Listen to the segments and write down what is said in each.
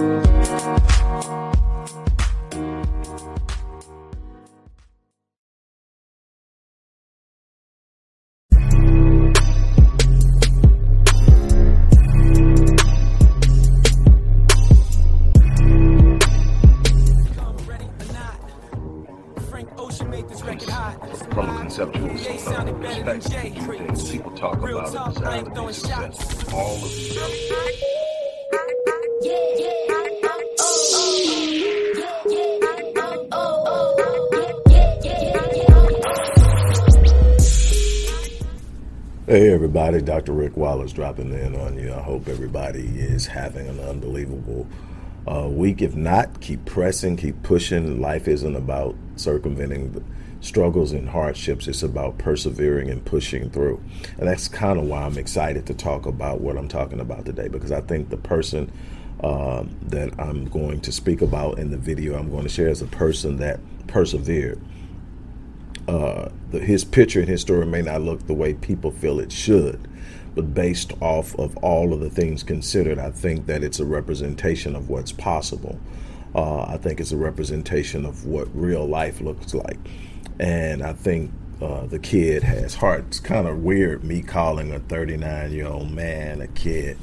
from everybody, Dr. Rick Wallace dropping in on you. I hope everybody is having an unbelievable uh, week. If not, keep pressing, keep pushing. Life isn't about circumventing the struggles and hardships. It's about persevering and pushing through. And that's kind of why I'm excited to talk about what I'm talking about today because I think the person uh, that I'm going to speak about in the video I'm going to share is a person that persevered. Uh, the, his picture and his story may not look the way people feel it should, but based off of all of the things considered, I think that it's a representation of what's possible. Uh, I think it's a representation of what real life looks like. And I think uh, the kid has heart. It's kind of weird me calling a 39 year old man a kid.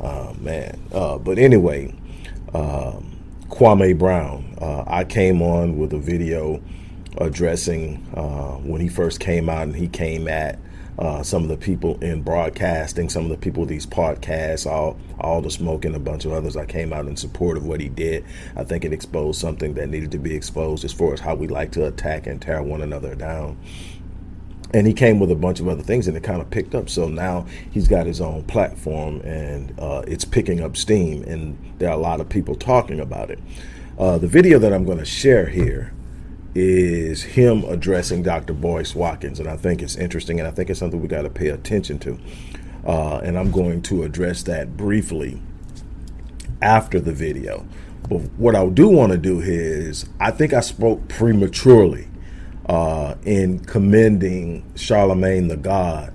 Uh, man. Uh, but anyway, um, Kwame Brown. Uh, I came on with a video addressing uh, when he first came out and he came at uh, some of the people in broadcasting, some of the people with these podcasts, all all the smoke and a bunch of others. I came out in support of what he did. I think it exposed something that needed to be exposed as far as how we like to attack and tear one another down. And he came with a bunch of other things, and it kind of picked up. So now he's got his own platform, and uh, it's picking up steam, and there are a lot of people talking about it. Uh, the video that I'm going to share here is him addressing Dr. Boyce Watkins. And I think it's interesting and I think it's something we got to pay attention to. Uh, and I'm going to address that briefly after the video. But what I do want to do is, I think I spoke prematurely uh, in commending Charlamagne the God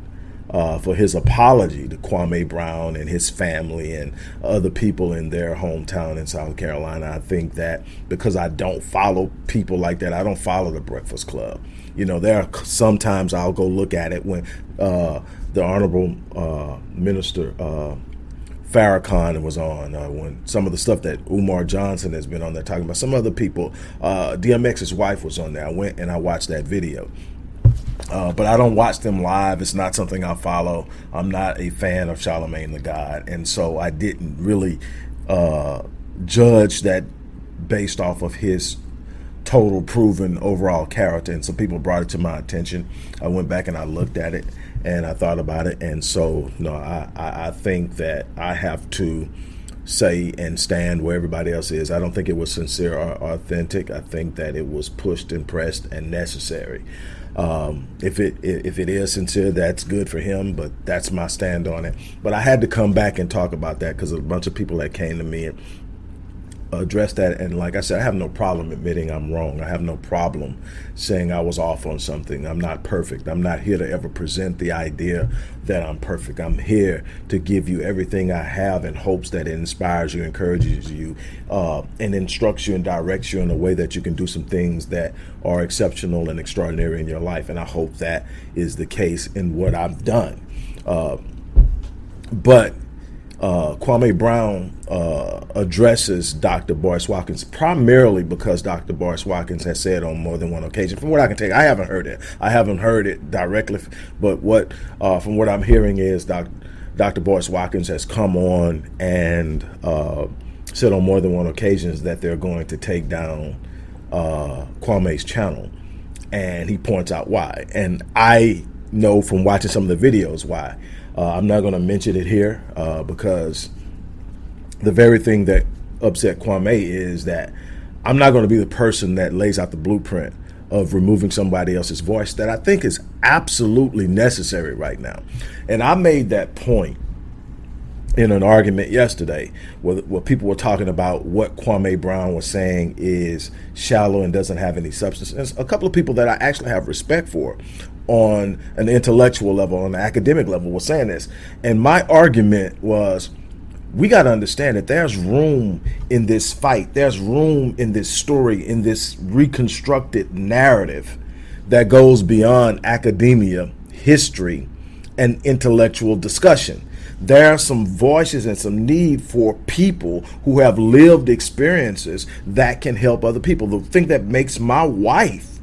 uh, for his apology to Kwame Brown and his family and other people in their hometown in South Carolina. I think that because I don't follow people like that, I don't follow the Breakfast Club. You know, there are sometimes I'll go look at it when uh, the Honorable uh, Minister uh, Farrakhan was on, uh, when some of the stuff that Umar Johnson has been on there talking about, some other people, uh, DMX's wife was on there. I went and I watched that video. Uh, but I don't watch them live. It's not something I follow. I'm not a fan of Charlamagne the God, and so I didn't really uh, judge that based off of his total proven overall character. And some people brought it to my attention. I went back and I looked at it and I thought about it. And so, no, I, I, I think that I have to say and stand where everybody else is. I don't think it was sincere or authentic. I think that it was pushed and pressed and necessary. Um, if it if it is sincere, that's good for him. But that's my stand on it. But I had to come back and talk about that because a bunch of people that came to me and address that. And like I said, I have no problem admitting I'm wrong. I have no problem saying I was off on something. I'm not perfect. I'm not here to ever present the idea that I'm perfect. I'm here to give you everything I have in hopes that it inspires you, encourages you, uh, and instructs you and directs you in a way that you can do some things that are exceptional and extraordinary in your life. And I hope that is the case in what I've done. Uh, but uh, Kwame Brown uh, addresses Dr. Boyce Watkins primarily because Dr. Boyce Watkins has said on more than one occasion. From what I can take, I haven't heard it. I haven't heard it directly, but what uh, from what I'm hearing is Dr. Dr. Boyce Watkins has come on and uh, said on more than one occasions that they're going to take down uh, Kwame's channel, and he points out why. And I know from watching some of the videos why. Uh, I'm not going to mention it here uh, because the very thing that upset Kwame is that I'm not going to be the person that lays out the blueprint of removing somebody else's voice that I think is absolutely necessary right now. And I made that point in an argument yesterday where, where people were talking about what Kwame Brown was saying is shallow and doesn't have any substance. And a couple of people that I actually have respect for on an intellectual level, on an academic level, was saying this. And my argument was we got to understand that there's room in this fight. There's room in this story, in this reconstructed narrative that goes beyond academia, history, and intellectual discussion. There are some voices and some need for people who have lived experiences that can help other people. The thing that makes my wife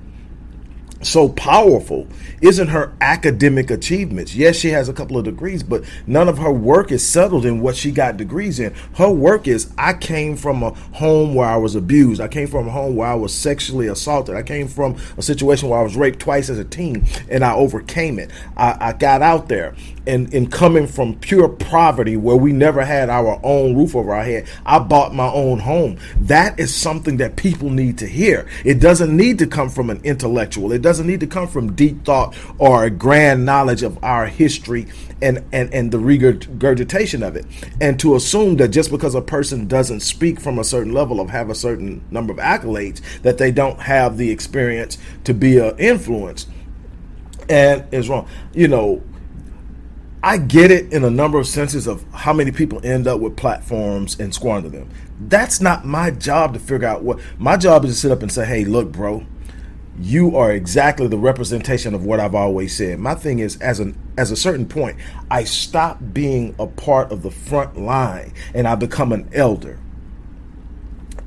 so powerful isn't her academic achievements. Yes, she has a couple of degrees, but none of her work is settled in what she got degrees in. Her work is I came from a home where I was abused. I came from a home where I was sexually assaulted. I came from a situation where I was raped twice as a teen and I overcame it. I, I got out there and in coming from pure poverty where we never had our own roof over our head, I bought my own home. That is something that people need to hear. It doesn't need to come from an intellectual. It doesn't need to come from deep thought or a grand knowledge of our history and, and, and the regurgitation of it. And to assume that just because a person doesn't speak from a certain level of have a certain number of accolades, that they don't have the experience to be an influence and is wrong. You know, I get it in a number of senses of how many people end up with platforms and squander them. That's not my job to figure out what my job is to sit up and say, hey, look, bro, you are exactly the representation of what I've always said. My thing is as an as a certain point, I stop being a part of the front line and I become an elder.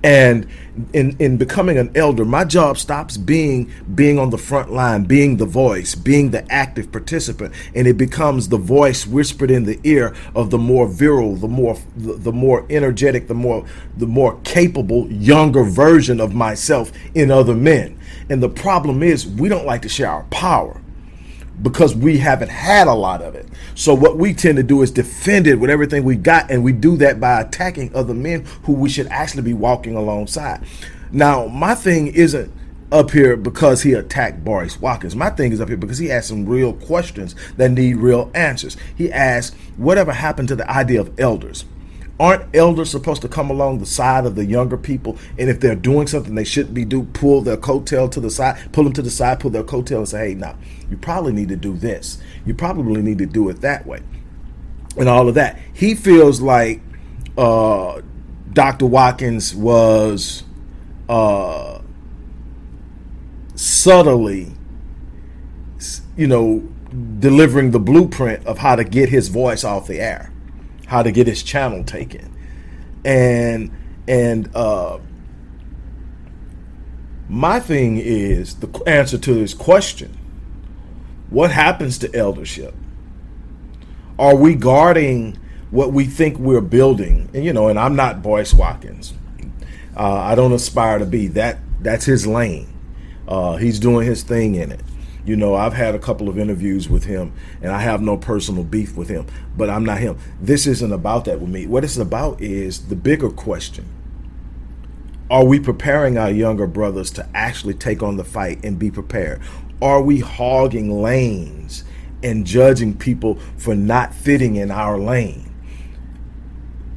And in, in becoming an elder, my job stops being being on the front line, being the voice, being the active participant, and it becomes the voice whispered in the ear of the more virile, the more the, the more energetic, the more the more capable younger version of myself in other men. And the problem is we don't like to share our power because we haven't had a lot of it. So what we tend to do is defend it with everything we got, and we do that by attacking other men who we should actually be walking alongside. Now, my thing isn't up here because he attacked Boyce Watkins. My thing is up here because he asked some real questions that need real answers. He asked, whatever happened to the idea of elders? Aren't elders supposed to come along the side of the younger people? And if they're doing something they shouldn't be do, pull their coattail to the side, pull them to the side, pull their coattail and say, hey, now, you probably need to do this. You probably need to do it that way. And all of that. He feels like uh, Dr. Watkins was uh, subtly, you know, delivering the blueprint of how to get his voice off the air how to get his channel taken. And and uh my thing is the answer to this question. What happens to eldership? Are we guarding what we think we're building? And you know, and I'm not Boyce Watkins. Uh, I don't aspire to be that. That's his lane. Uh, he's doing his thing in it. You know, I've had a couple of interviews with him, and I have no personal beef with him, but I'm not him. This isn't about that with me. What it's about is the bigger question Are we preparing our younger brothers to actually take on the fight and be prepared? Are we hogging lanes and judging people for not fitting in our lane?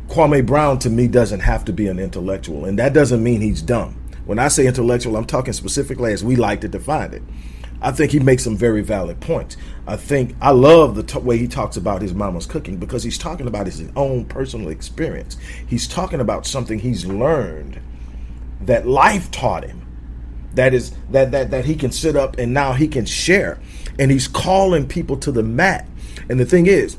Kwame Brown to me doesn't have to be an intellectual, and that doesn't mean he's dumb. When I say intellectual, I'm talking specifically as we like to define it. I think he makes some very valid points. I think I love the t- way he talks about his mama's cooking because he's talking about his own personal experience. He's talking about something he's learned that life taught him. That is that that that he can sit up and now he can share. And he's calling people to the mat. And the thing is,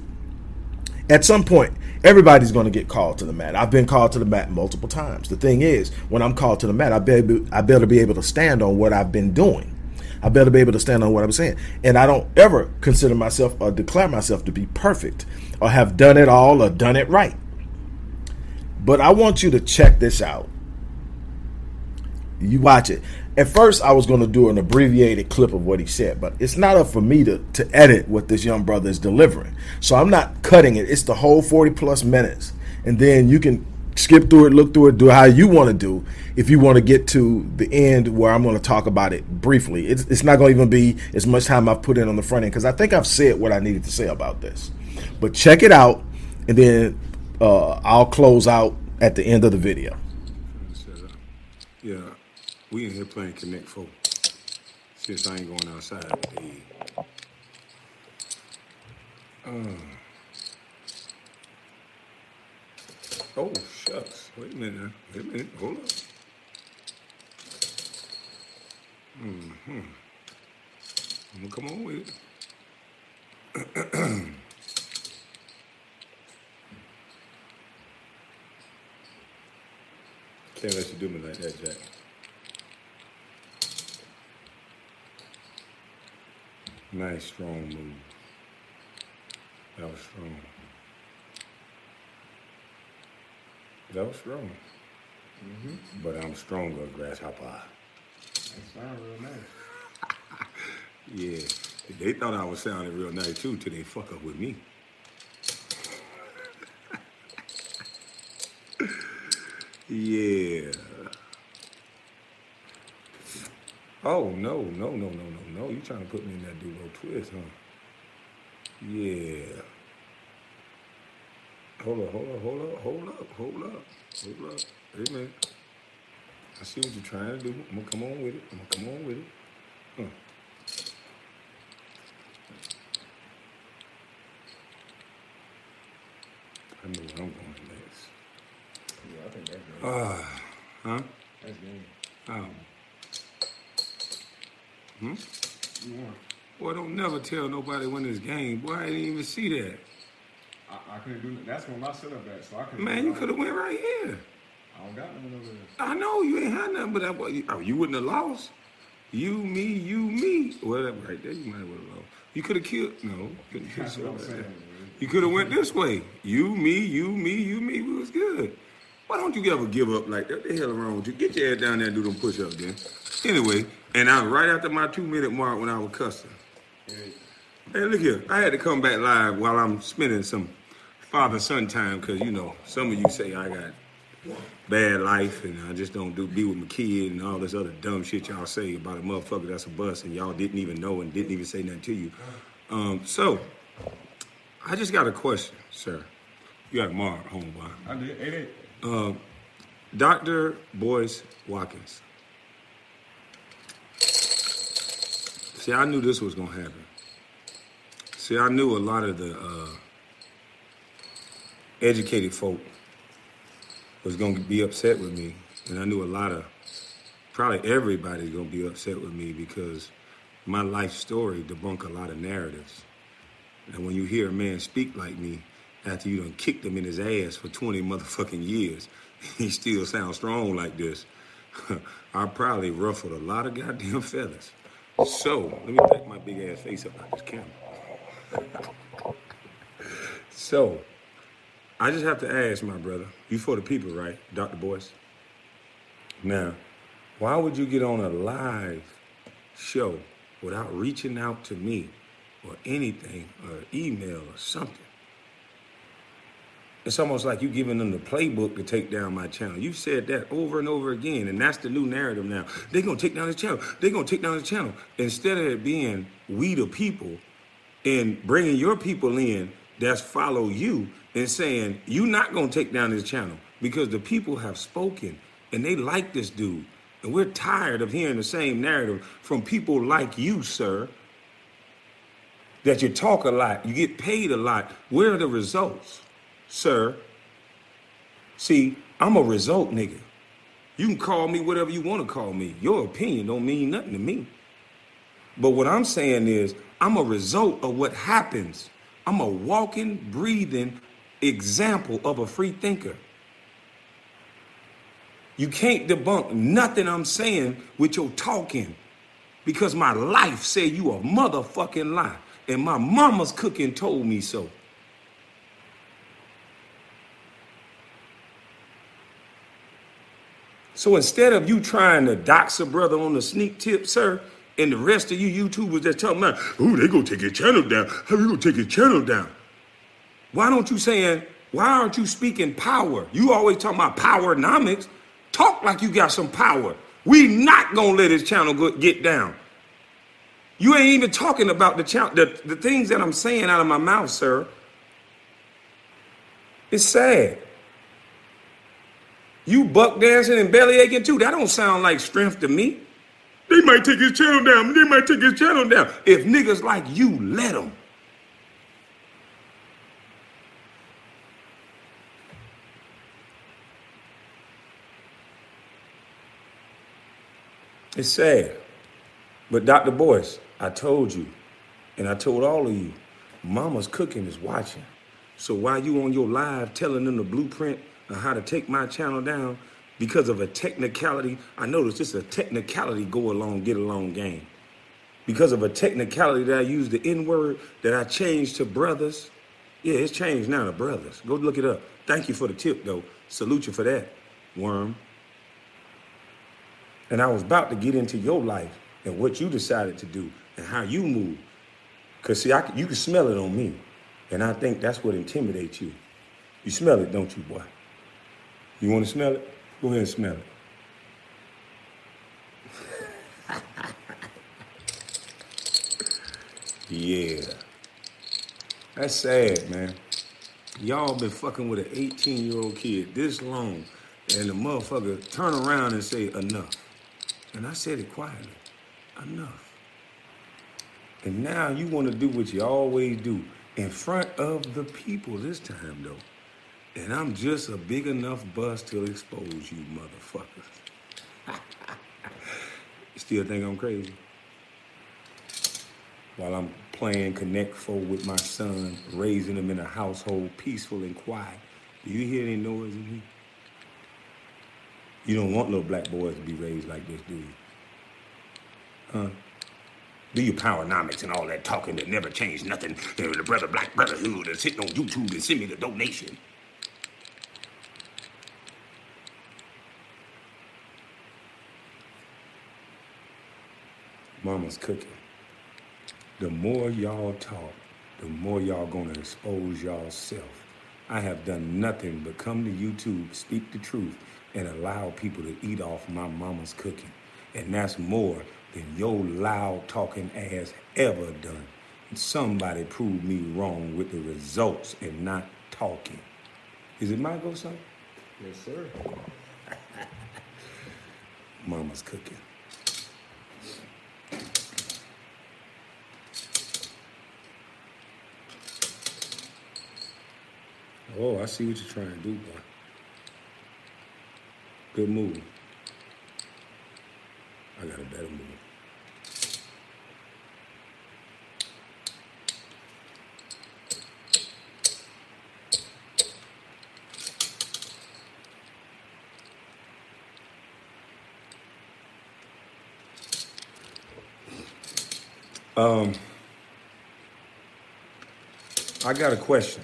at some point, everybody's going to get called to the mat. I've been called to the mat multiple times. The thing is, when I'm called to the mat, I better, I better be able to stand on what I've been doing. I better be able to stand on what I'm saying. And I don't ever consider myself or declare myself to be perfect or have done it all or done it right. But I want you to check this out. You watch it. At first, I was going to do an abbreviated clip of what he said, but it's not up for me to, to edit what this young brother is delivering. So I'm not cutting it. It's the whole 40 plus minutes. And then you can skip through it, look through it, do how you want to do. If you want to get to the end where I'm going to talk about it briefly, it's, it's not going to even be as much time I've put in on the front end because I think I've said what I needed to say about this. But check it out, and then uh, I'll close out at the end of the video. Yeah, we in here playing Connect Four. Since I ain't going outside. Oh, shucks. Wait a minute. Wait a minute. Hold up. Mm-hmm. I'm gonna come on with it. Can't let you do me like that, Jack. Nice, strong move. That was strong. That was strong. Mm-hmm. But I'm stronger, grasshopper. That sound real nice. Yeah. They thought I was sounding real nice too till they fuck up with me. yeah. Oh no, no, no, no, no, no. You trying to put me in that duo twist, huh? Yeah. Hold up, hold up, hold up, hold up, hold up, hold up. Wait a minute. I see what you're trying to do. I'm gonna come on with it. I'm gonna come on with it. Huh. I know where I'm going next. Yeah, I think that's great. Ah, huh? That's game. Oh. Hmm? Won. Boy, don't never tell nobody when it's game. Boy, I didn't even see that. I, couldn't do that. That's where my setup at, so I couldn't. Man, you could have went right here. I don't got none over there. I know you ain't had nothing but that. Boy, oh, you wouldn't have lost. You, me, you, me. Well, that right there, you might have lost. You could have killed. No, you couldn't kill That's what I'm somebody saying. there. man. You could have went this way. You, me, you, me, you, me. We was good. Why don't you ever give up like that? What the hell wrong with you? Get your head down there and do them push-ups then. Anyway, and I right after my two-minute mark when I was cussing. Hey, look here. I had to come back live while I'm spinning some father-son time because, you know, some of you say I got bad life and I just don't do be with my kid and all this other dumb shit y'all say about a motherfucker that's a bus and y'all didn't even know and didn't even say nothing to you. Um, so, I just got a question, sir. You got a mark, homeboy. I did. Hey, hey. Uh, Dr. Boyce Watkins. See, I knew this was gonna happen. See, I knew a lot of the uh, educated folk was gonna be upset with me, and I knew a lot of, probably everybody's gonna be upset with me because my life story debunk a lot of narratives. And when you hear a man speak like me, after you done kicked him in his ass for 20 motherfucking years, he still sounds strong like this. I probably ruffled a lot of goddamn feathers. So, let me take my big ass face up out this camera. so, I just have to ask my brother, you for the people, right, Dr. Boyce? Now, why would you get on a live show without reaching out to me or anything or email or something? It's almost like you giving them the playbook to take down my channel. You've said that over and over again, and that's the new narrative now. They're gonna take down the channel. They're gonna take down the channel. Instead of it being we the people and bringing your people in that's follow you and saying you're not gonna take down this channel because the people have spoken and they like this dude. And we're tired of hearing the same narrative from people like you, sir. That you talk a lot, you get paid a lot. Where are the results, sir? See, I'm a result nigga. You can call me whatever you want to call me. Your opinion don't mean nothing to me. But what I'm saying is, I'm a result of what happens. I'm a walking, breathing example of a free thinker. You can't debunk nothing I'm saying with your talking because my life say you a motherfucking lie. And my mama's cooking told me so. So instead of you trying to dox a brother on the sneak tip, sir, and the rest of you YouTubers that's talking about, oh, they gonna take your channel down. How you gonna take your channel down? Why don't you saying, why aren't you speaking power? You always talking about power powernomics. Talk like you got some power. We not gonna let his channel go, get down. You ain't even talking about the, channel, the the things that I'm saying out of my mouth, sir. It's sad. You buck dancing and belly aching too. That don't sound like strength to me. They might take his channel down. They might take his channel down. If niggas like you let them. It's sad. But Dr. Boyce, I told you, and I told all of you, mama's cooking is watching. So while you on your live telling them the blueprint on how to take my channel down, because of a technicality, I noticed it's a technicality go along, get along game. Because of a technicality that I used the N word that I changed to brothers. Yeah, it's changed now to brothers. Go look it up. Thank you for the tip though. Salute you for that, worm. And I was about to get into your life and what you decided to do and how you move. Because, see, I, you can smell it on me. And I think that's what intimidates you. You smell it, don't you, boy? You want to smell it? Go ahead smell it. yeah. That's sad, man. Y'all been fucking with an 18 year old kid this long, and the motherfucker turn around and say, enough. And I said it quietly enough. And now you want to do what you always do in front of the people this time, though. And I'm just a big enough bust to expose you, motherfuckers. still think I'm crazy? While I'm playing Connect Four with my son, raising him in a household peaceful and quiet. Do you hear any noise in here? You don't want little black boys to be raised like this, do you? Huh? Do your powernomics and all that talking that never changed nothing. The brother Black Brotherhood is sitting on YouTube and send me the donation. Mama's cooking. The more y'all talk, the more y'all gonna expose y'all self. I have done nothing but come to YouTube, speak the truth, and allow people to eat off my mama's cooking. And that's more than your loud talking ass ever done. Somebody proved me wrong with the results and not talking. Is it my go, son? Yes, sir. Mama's cooking. Oh, I see what you're trying to do, boy. Good move. I got a better move. Um, I got a question.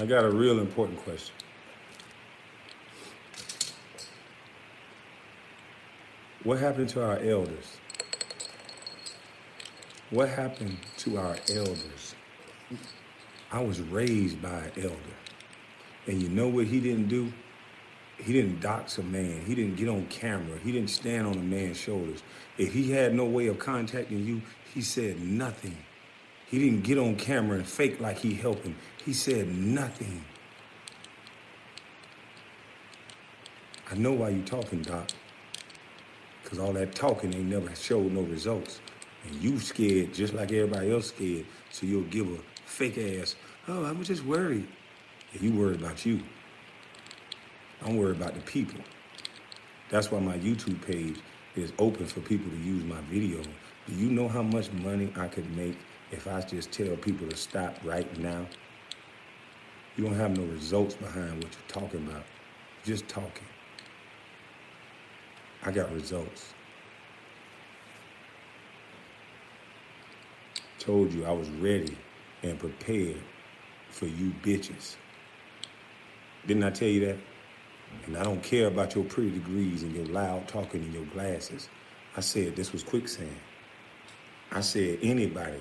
I got a real important question. What happened to our elders? What happened to our elders? I was raised by an elder. And you know what he didn't do? He didn't dox a man. He didn't get on camera. He didn't stand on a man's shoulders. If he had no way of contacting you, he said nothing. He didn't get on camera and fake like he helping. He said nothing. I know why you talking, Doc. Because all that talking ain't never showed no results. And you scared just like everybody else scared. So you'll give a fake ass, oh, I was just worried. And you worried about you. I'm worried about the people. That's why my YouTube page is open for people to use my video. Do you know how much money I could make if I just tell people to stop right now? You don't have no results behind what you're talking about. Just talking. I got results. Told you I was ready and prepared for you bitches. Didn't I tell you that? And I don't care about your pretty degrees and your loud talking and your glasses. I said this was quicksand. I said anybody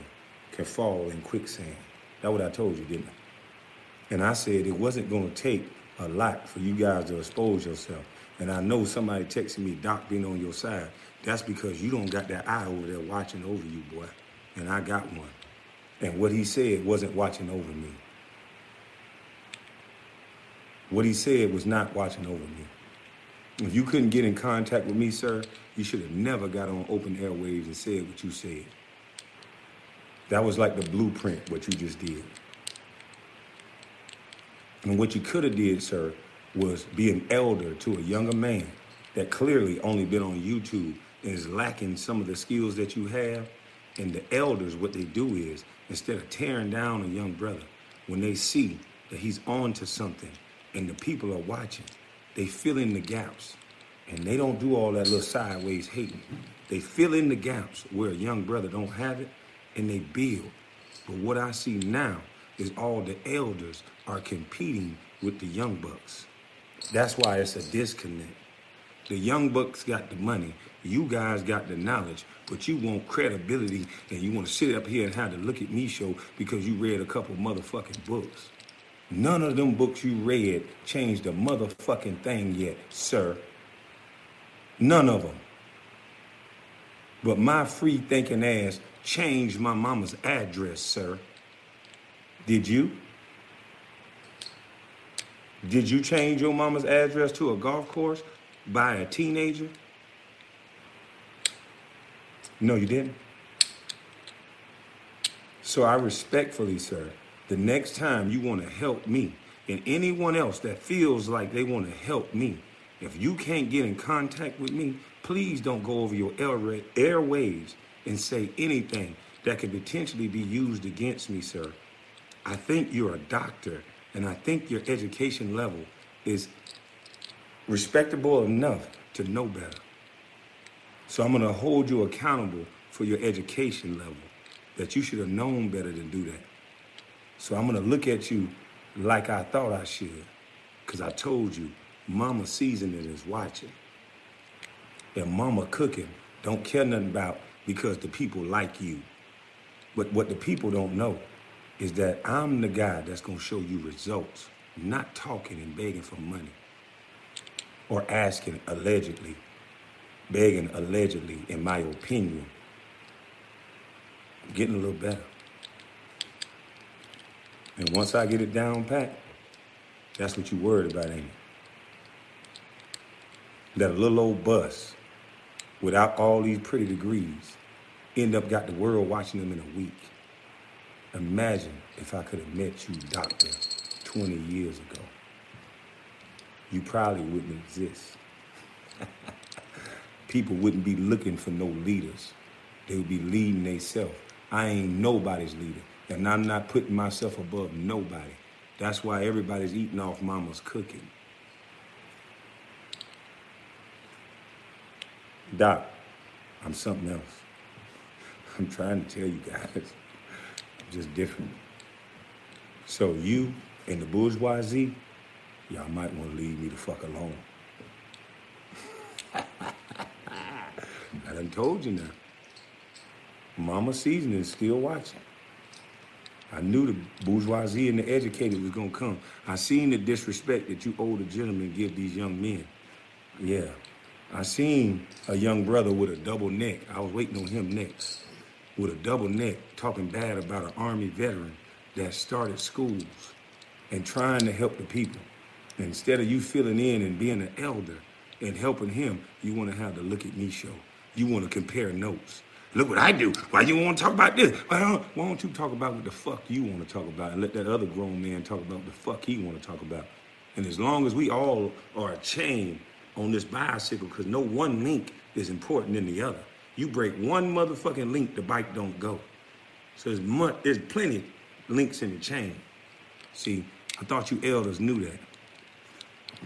can fall in quicksand. That's what I told you, didn't I? And I said it wasn't going to take a lot for you guys to expose yourself. And I know somebody texting me, Doc being on your side. That's because you don't got that eye over there watching over you, boy. And I got one. And what he said wasn't watching over me. What he said was not watching over me. If you couldn't get in contact with me, sir, you should have never got on open airwaves and said what you said. That was like the blueprint, what you just did. And what you could have did, sir, was be an elder to a younger man that clearly only been on YouTube and is lacking some of the skills that you have. And the elders, what they do is instead of tearing down a young brother, when they see that he's on to something and the people are watching, they fill in the gaps. And they don't do all that little sideways hating. They fill in the gaps where a young brother don't have it and they build. But what I see now is all the elders are competing with the young bucks. That's why it's a disconnect. The young bucks got the money. You guys got the knowledge, but you want credibility and you want to sit up here and have to look at me show because you read a couple motherfucking books. None of them books you read changed a motherfucking thing yet, sir. None of them. But my free thinking ass changed my mama's address, sir. Did you? Did you change your mama's address to a golf course by a teenager? No, you didn't. So I respectfully, sir, the next time you want to help me and anyone else that feels like they want to help me, if you can't get in contact with me, please don't go over your airwaves and say anything that could potentially be used against me, sir. I think you're a doctor, and I think your education level is respectable enough to know better. So I'm to hold you accountable for your education level, that you should have known better to do that. So I'm to look at you like I thought I should, because I told you, Mama seasoning is watching. And Mama cooking don't care nothing about because the people like you. But what the people don't know is that I'm the guy that's going to show you results, not talking and begging for money or asking allegedly, begging allegedly, in my opinion. Getting a little better. And once I get it down pat, that's what you worried about, ain't it? That little old bus without all these pretty degrees end up got the world watching them in a week. Imagine if I could have met you, doctor, 20 years ago. You probably wouldn't exist. People wouldn't be looking for no leaders. They would be leading themselves. I ain't nobody's leader. And I'm not putting myself above nobody. That's why everybody's eating off mama's cooking. Doc, I'm something else. I'm trying to tell you guys. I'm just different. So you and the bourgeoisie, y'all might want to leave me the fuck alone. I done told you now. Mama season is still watching. I knew the bourgeoisie and the educated was gonna come. I seen the disrespect that you older gentlemen give these young men. Yeah. I seen a young brother with a double neck. I was waiting on him next. With a double neck, talking bad about an army veteran that started schools and trying to help the people. And instead of you filling in and being an elder and helping him, you want to have the look at me show. You want to compare notes. Look what I do. Why you want to talk about this? Why don't, why don't you talk about what the fuck you want to talk about and let that other grown man talk about what the fuck he want to talk about? And as long as we all are a chain on this bicycle, because no one link is important than the other. You break one motherfucking link, the bike don't go. So there's, there's plenty links in the chain. See, I thought you elders knew that.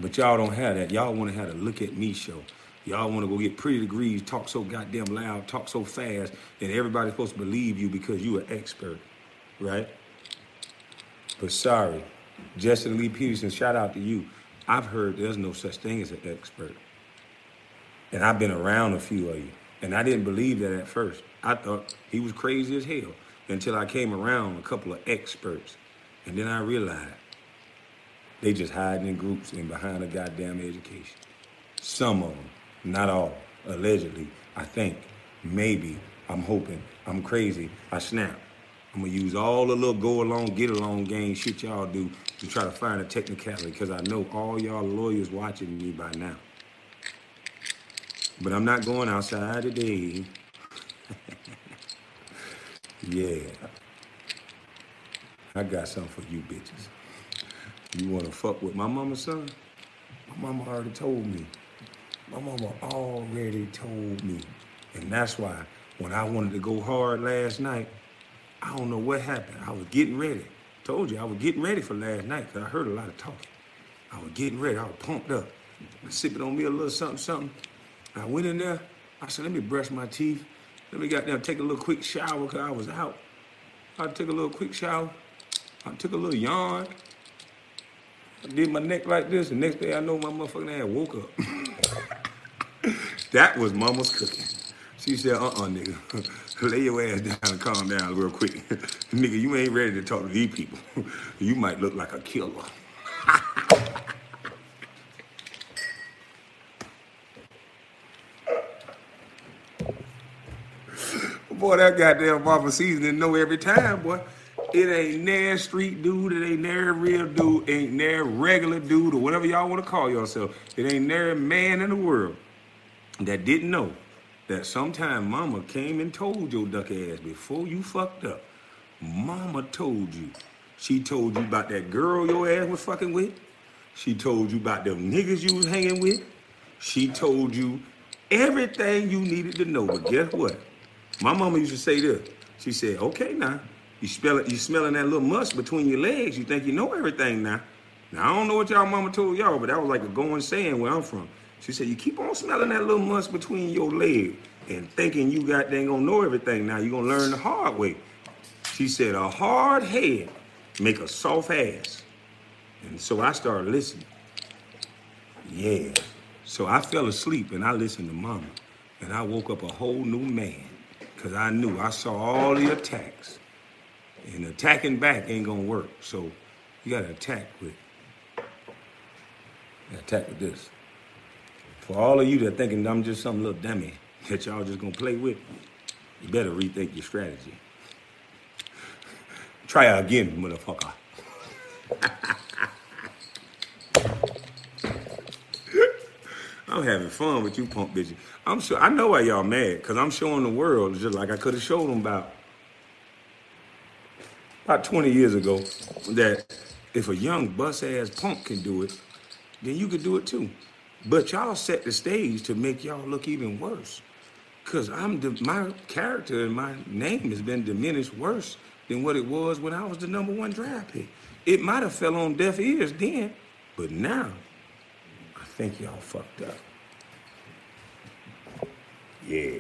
But y'all don't have that. Y'all want to have a look at me show. Y'all want to go get pretty degrees, talk so goddamn loud, talk so fast, and everybody's supposed to believe you because you're an expert, right? But sorry, Jesse Lee Peterson, shout out to you. I've heard there's no such thing as an expert. And I've been around a few of you. And I didn't believe that at first. I thought he was crazy as hell until I came around a couple of experts. And then I realized they just hiding in groups and behind a goddamn education. Some of them, not all, allegedly, I think, maybe, I'm hoping, I'm crazy, I snap. I'm gonna use all the little go along, get along game shit y'all do to try to find a technicality because I know all y'all lawyers watching me by now. But I'm not going outside today. yeah. I got something for you bitches. You wanna fuck with my mama's son? My mama already told me. My mama already told me. And that's why when I wanted to go hard last night, I don't know what happened. I was getting ready. Told you I was getting ready for last night because I heard a lot of talking. I was getting ready. I was pumped up. Sipping on me a little something, something. I went in there. I said, let me brush my teeth. Let me got there, take a little quick shower because I was out. I took a little quick shower. I took a little yawn. I did my neck like this. The next day I know my motherfucking ass woke up. that was mama's cooking. She said, uh-uh, nigga. Lay your ass down and calm down real quick. nigga, you ain't ready to talk to these people. you might look like a killer. boy, that goddamn mama seasoning know every time, boy. It ain't near street dude, it ain't near real dude, ain't near regular dude, or whatever y'all want to call yourself. It ain't near man in the world that didn't know that sometime mama came and told your duck ass before you fucked up. Mama told you. She told you about that girl your ass was fucking with. She told you about them niggas you was hanging with. She told you everything you needed to know. But guess what? My mama used to say this. She said, okay now, you smell it, you smelling that little musk between your legs. You think you know everything now. Now I don't know what y'all mama told y'all, but that was like a going saying where I'm from. She said, you keep on smelling that little musk between your legs and thinking you got dang gonna know everything now. You're gonna learn the hard way. She said, a hard head make a soft ass. And so I started listening. Yeah. So I fell asleep and I listened to mama. And I woke up a whole new man. Cause I knew I saw all the attacks. And attacking back ain't gonna work. So you gotta attack with attack with this. For all of you that thinking I'm just some little dummy that y'all just gonna play with, you better rethink your strategy. Try again, motherfucker. I'm having fun with you punk bitches. I'm sure I know why y'all mad, cause I'm showing the world just like I could have showed them about about 20 years ago that if a young bus ass punk can do it, then you could do it too. But y'all set the stage to make y'all look even worse. Cause I'm the, my character and my name has been diminished worse than what it was when I was the number one draft pick. It might have fell on deaf ears then, but now I think y'all fucked up. Yeah.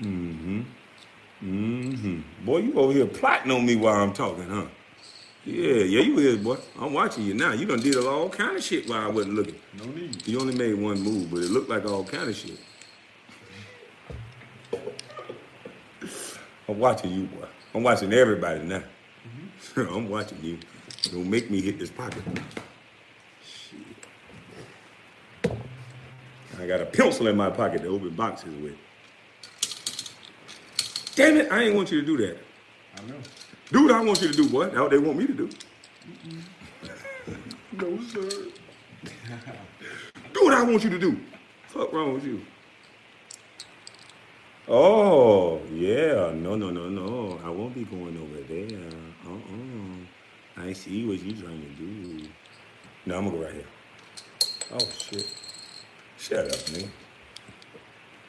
Mm-hmm. Mm-hmm. Boy, you over here plotting on me while I'm talking, huh? Yeah, yeah, you is, boy. I'm watching you now. You done did all kind of shit while I wasn't looking. No need. You only made one move, but it looked like all kind of shit. I'm watching you, boy. I'm watching everybody now. Mm-hmm. I'm watching you. Don't make me hit this pocket. Shit. I got a pencil in my pocket to open boxes with. Damn it, I ain't want you to do that. I know. Do what I want you to do, boy. That's what they want me to do. Mm-hmm. No, sir. Do what I want you to do. Fuck wrong with you? Oh, yeah. No, no, no, no. I won't be going over there. Uh-uh. I see what you're trying to do. No, I'm gonna go right here. Oh shit. Shut up, nigga.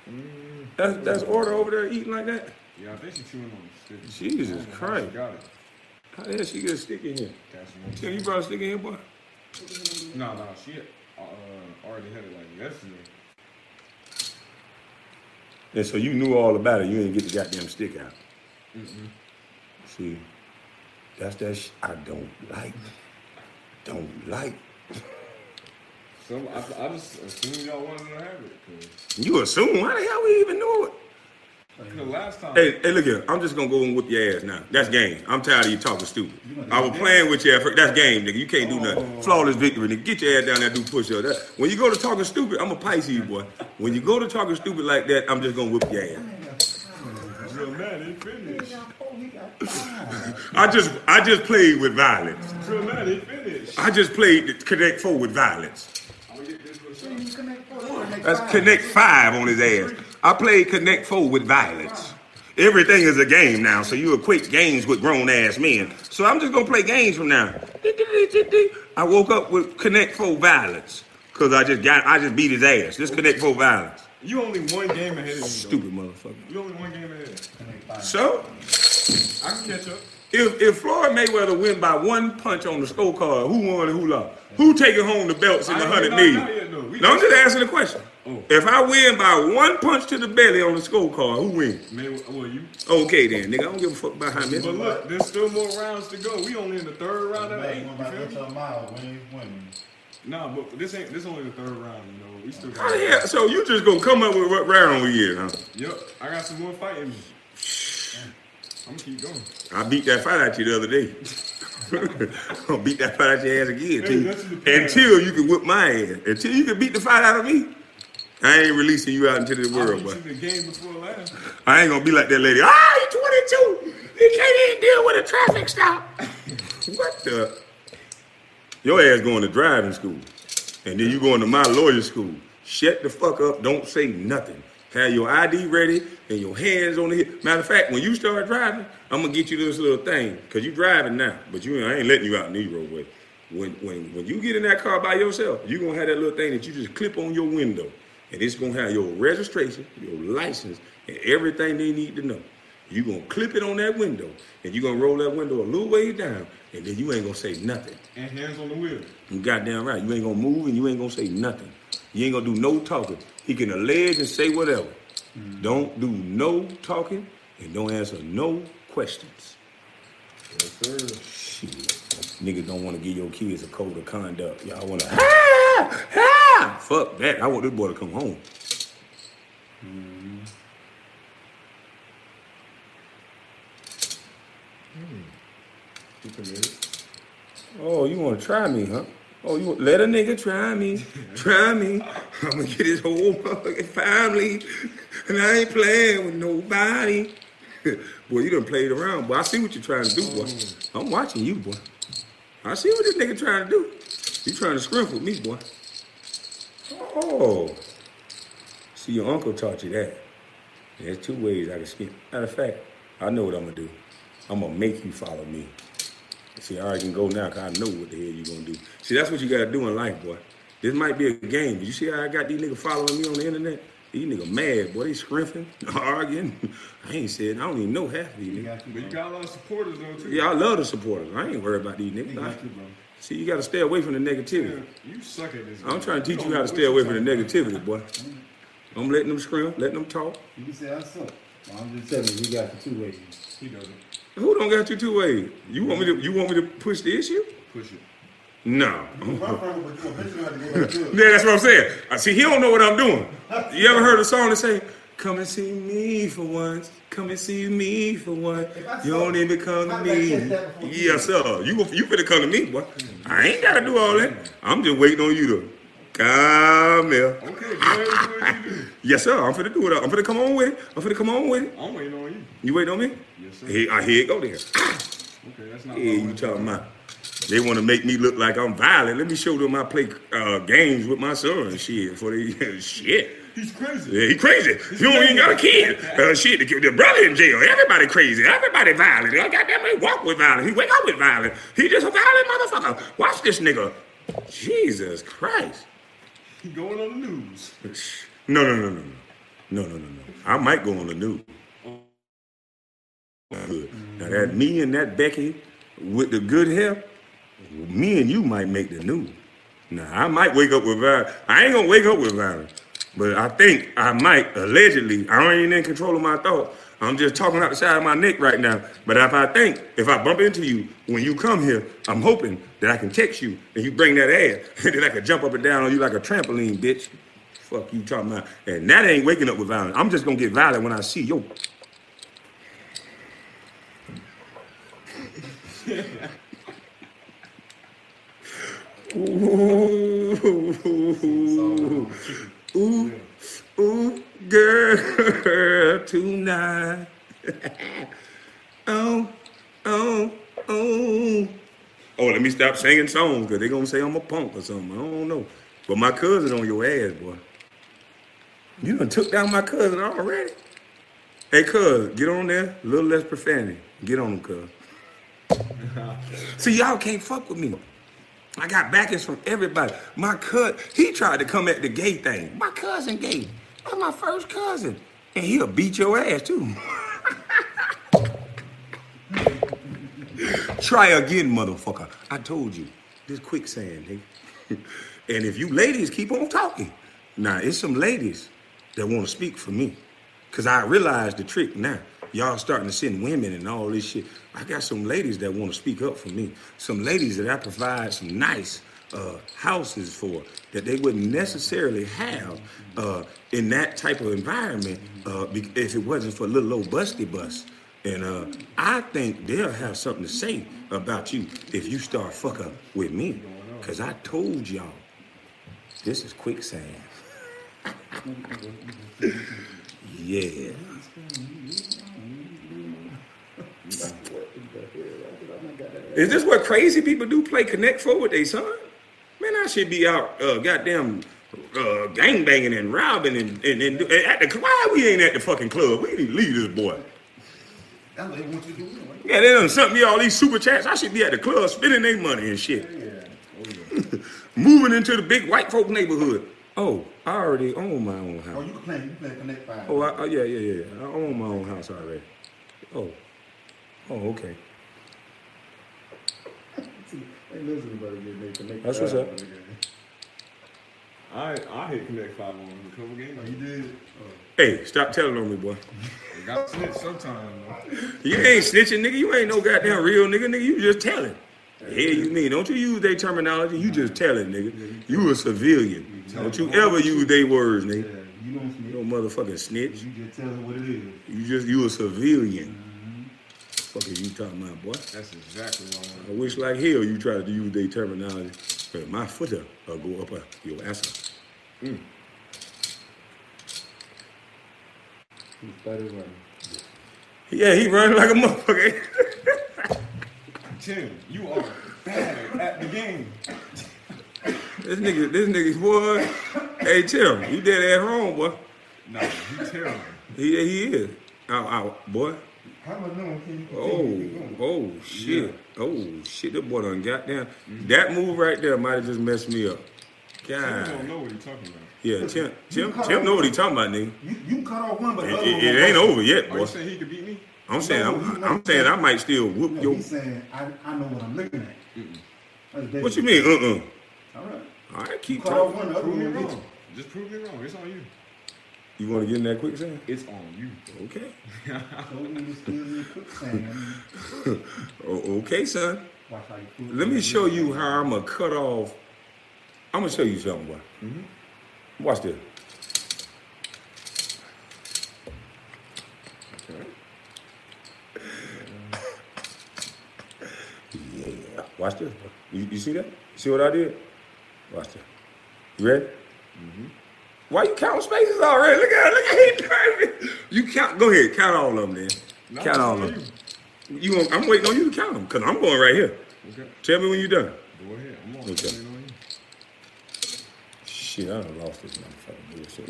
Mm-hmm. That's that's order over there eating like that? Yeah, I think she's chewing on the stick. Jesus I don't know how Christ. She got it. How the hell she get a stick in here? Tell you brought a stick in here, boy? No, no, she uh, already had it like yesterday. And so you knew all about it. You didn't get the goddamn stick out. See, that's that sh- I don't like. Don't like. So I, I just assumed y'all wanted to have it. You assume? How the hell we even know it? 'Cause last time, Hey, hey, look here. I'm just gonna go and whip your ass now. That's game. I'm tired of you talking stupid. I was playing with you at. That's game, nigga. You can't do nothing. Oh. Flawless victory, nigga. Get your ass down there and do push-ups. That- When you go to talking stupid, I'm a Pisces boy. When you go to talking stupid like that, I'm just gonna whip your ass. Drill man, he finished. I just, I just played with violence. Drill man, he finished. I just played Connect Four with violence. I'm gonna get this for sure. That's Connect Five on his ass. I played Connect Four with violence. Everything is a game now, so you equate games with grown ass men. So I'm just gonna play games from now. I woke up with Connect Four violence because I just got I just beat his ass. This Connect Four violence. You only one game ahead of me. Stupid motherfucker. You only one game ahead. So I can catch up. if if Floyd Mayweather win by one punch on the scorecard, who won and who lost? Who taking home the belts in the hundred million? out yet, though. We No, I'm just- just asking the question. Oh. If I win by one punch to the belly on the scorecard, who wins? Man, well, you. Okay then, nigga. I don't give a fuck about how many. But look, there's still more rounds to go. We only in the third round of eight. Back one You by feel inch me? when he's winning. Nah, but this ain't. This only the third round. You know, we still How got. the hell? So you just gonna come up with what round we in, huh? Yep, I got some more fighting. I'm gonna keep going. I beat that fight out you the other day. I'm gonna beat that fight out your ass again Hey, till, that's the plan. until you can whip my ass. Until you can beat the fight out of me. I ain't releasing you out into the world, but you the game before last. I ain't gonna be like that lady. Ah, you 22. You can't even deal with a traffic stop. what the? Your ass going to driving school, and then you going to my lawyer school. Shut the fuck up. Don't say nothing. Have your ID ready and your hands on the hip. Matter of fact, when you start driving, I'm gonna get you this little thing because you driving now, but you I ain't letting you out in the roadway. When when when you get in that car by yourself, you gonna have that little thing that you just clip on your window, and it's gonna have your registration, your license, and everything they need to know. You're gonna clip it on that window, and you're gonna roll that window a little way down, and then you ain't gonna say nothing. And hands on the wheel. You goddamn right. You ain't gonna move and you ain't gonna say nothing. You ain't gonna do no talking. He can allege and say whatever. Don't do no talking and don't answer no questions. Yes, sir. Shit. Niggas don't wanna give your kids a code of conduct. Y'all wanna ah, ah. Fuck that. I want this boy to come home. Committed. Oh, you wanna try me, huh? Oh, you let a nigga try me, try me. I'm gonna get his whole motherfucking family, and I ain't playing with nobody. boy, you done played around, boy. I see what you're trying to do, boy. Mm. I'm watching you, boy. I see what this nigga trying to do. You trying to scrimp with me, boy. Oh, see, your uncle taught you that. There's two ways I can skip. Matter of fact, I know what I'm gonna do. I'm gonna make you follow me. See, I already can go now because I know what the hell you're gonna do. See, that's what you gotta do in life, boy. This might be a game, but you see how I got these niggas following me on the internet? These niggas mad, boy. They scrimping, arguing. I ain't said, I don't even know half of these niggas. you, But you got a lot of supporters though too. Yeah, I love the supporters. I ain't worried about these niggas. Got you, bro. See, you gotta stay away from the negativity. Yeah, you suck at this. I'm trying to teach don't you how to stay away from the talking about. negativity, boy. I'm letting them scream, letting them talk. You can say I suck. Well, I'm just telling you, we got the two ways. He doesn't. Who don't got you two ways? You want me to? You want me to push the issue? Push it. No. You run from it, but you eventually have to go back to it. Yeah, that's what I'm saying. I see, he don't know what I'm doing. You ever heard a song that say, "Come and see me for once, come and see me for once. You don't even come to How did I catch me." that before you Yes, sir. You you finna come to me, boy. I ain't gotta do all that. I'm just waiting on you to come here. Okay, go ahead and you. Yes, sir. I'm finna do it. I'm finna come on with it. I'm finna come on with it. I'm waiting on you. You waiting on me? Yes, sir. Here, uh, here it go there. Okay, that's not. Yeah, you talking about? They want to make me look like I'm violent. Let me show them I play uh, games with my son shit. For they shit. He's crazy. Yeah, he crazy. You don't even got a kid. Uh, shit, the, the brother in jail. Everybody crazy. Everybody violent. I got that man walk with violence. He wake up with violence. He just a violent motherfucker. Watch this nigga. Jesus Christ. He going on the news. No, no, no, no, no. No, no, no, no. I might go on the news. Good. Now that me and that Becky with the good help, me and you might make the news. Now I might wake up with violence. I ain't gonna wake up with violence, but I think I might allegedly. I ain't in control of my thoughts. I'm just talking out the side of my neck right now. But if I think, if I bump into you when you come here, I'm hoping that I can text you and you bring that ass, and then I can jump up and down on you like a trampoline, bitch. Fuck you talking about. And that ain't waking up with violence. I'm just gonna get violent when I see yo. Ooh, ooh, ooh, girl, tonight. oh, oh, oh. Oh, let me stop singing songs because they're going to say I'm a punk or something. I don't know. But my cousin on your ass, boy. You done took down my cousin already. Hey, cuz, get on there. A little less profanity. Get on them, cuz. See, y'all can't fuck with me. I got backings from everybody. My cousin, he tried to come at the gay thing. My cousin gay. That's my first cousin. And he'll beat your ass too. Try again, motherfucker. I told you. This quicksand, and if you ladies keep on talking, now it's some ladies that want to speak for me. Cause I realize the trick now. Y'all starting to send women and all this shit. I got some ladies that want to speak up for me. Some ladies that I provide some nice uh, houses for that they wouldn't necessarily have uh, in that type of environment uh, if it wasn't for little old busty bus. And uh, I think they'll have something to say about you if you start fuck up with me. Cause I told y'all, this is quicksand. yeah. Is this what crazy people do? Play Connect Four with their son? Man, I should be out, uh, goddamn, uh, gang banging and robbing and, and, and, and at the why we ain't at the fucking club? We need to leave this boy. That's what they want you to do anyway. Yeah, they done sent me all these super chats. I should be at the club spending their money and shit. Moving into the big white folk neighborhood. Oh, I already own my own house. Oh, you can play, you can play Connect Five. Oh, I, oh yeah, yeah, yeah. I own my own house already. Oh, oh, okay. They listen to getting they Connect That's what's Five up. on. I I hit Connect Five on a couple Oh, games. you did? Oh. Hey, stop telling on me, boy. You got snitch sometime though. You ain't snitching, nigga. You ain't no goddamn real nigga, nigga. You just telling. Yeah, you mean? Don't you use their terminology? You just telling, nigga. You a civilian. Don't you ever use their words, nigga. you don't You snitch. no motherfucking snitch. You just tell them what it is. You just you a civilian. Fuck are you talking about, boy? That's exactly what I I wish like hell you try to use their terminology. But my footer will go up uh, your ass. Mm. He started running. Yeah, he running like a motherfucker. Tim, you are bad at the game. this nigga, this nigga's boy. Hey Tim, you dead ass wrong, boy. Nah, you terrible. He he is. Ow, ow, boy. How much longer can you Oh, oh shit. Oh shit, that boy done got down. That move right there might have just messed me up. God. Tim don't know what he's talking about. Yeah, Tim, Tim, Tim know what he talking about, nigga. You, you cut off one, but It, it- it ain't over yet, Are you saying he could beat me? I'm saying, No, I'm, I'm saying I might still whoop No, your. he's saying, I, I know what I'm looking at. What you mean? Uh All right. All right, keep talking. one, the other Prove me one will get wrong. Just prove me wrong. It's on you. You want to get in that quicksand? It's on you. Okay. you. So you still in the quicksand. Oh, okay, son. Watch how you prove Let me show you how I'm gonna cut off. I'm gonna show you something, boy. Mm-hmm. Watch this. Yeah. Watch this. You, you see that? See what I did? Watch this. You ready? Mm-hmm. Why you counting spaces already? Look at look at he perfect. You count. Go ahead. Count all of them, then. No, count all of them. You. I'm waiting on you to count them because I'm going right here. Okay. Tell me when you're done. Go ahead. I'm on. Okay. Okay. on you. Shit, I done lost this motherfucker bullshit.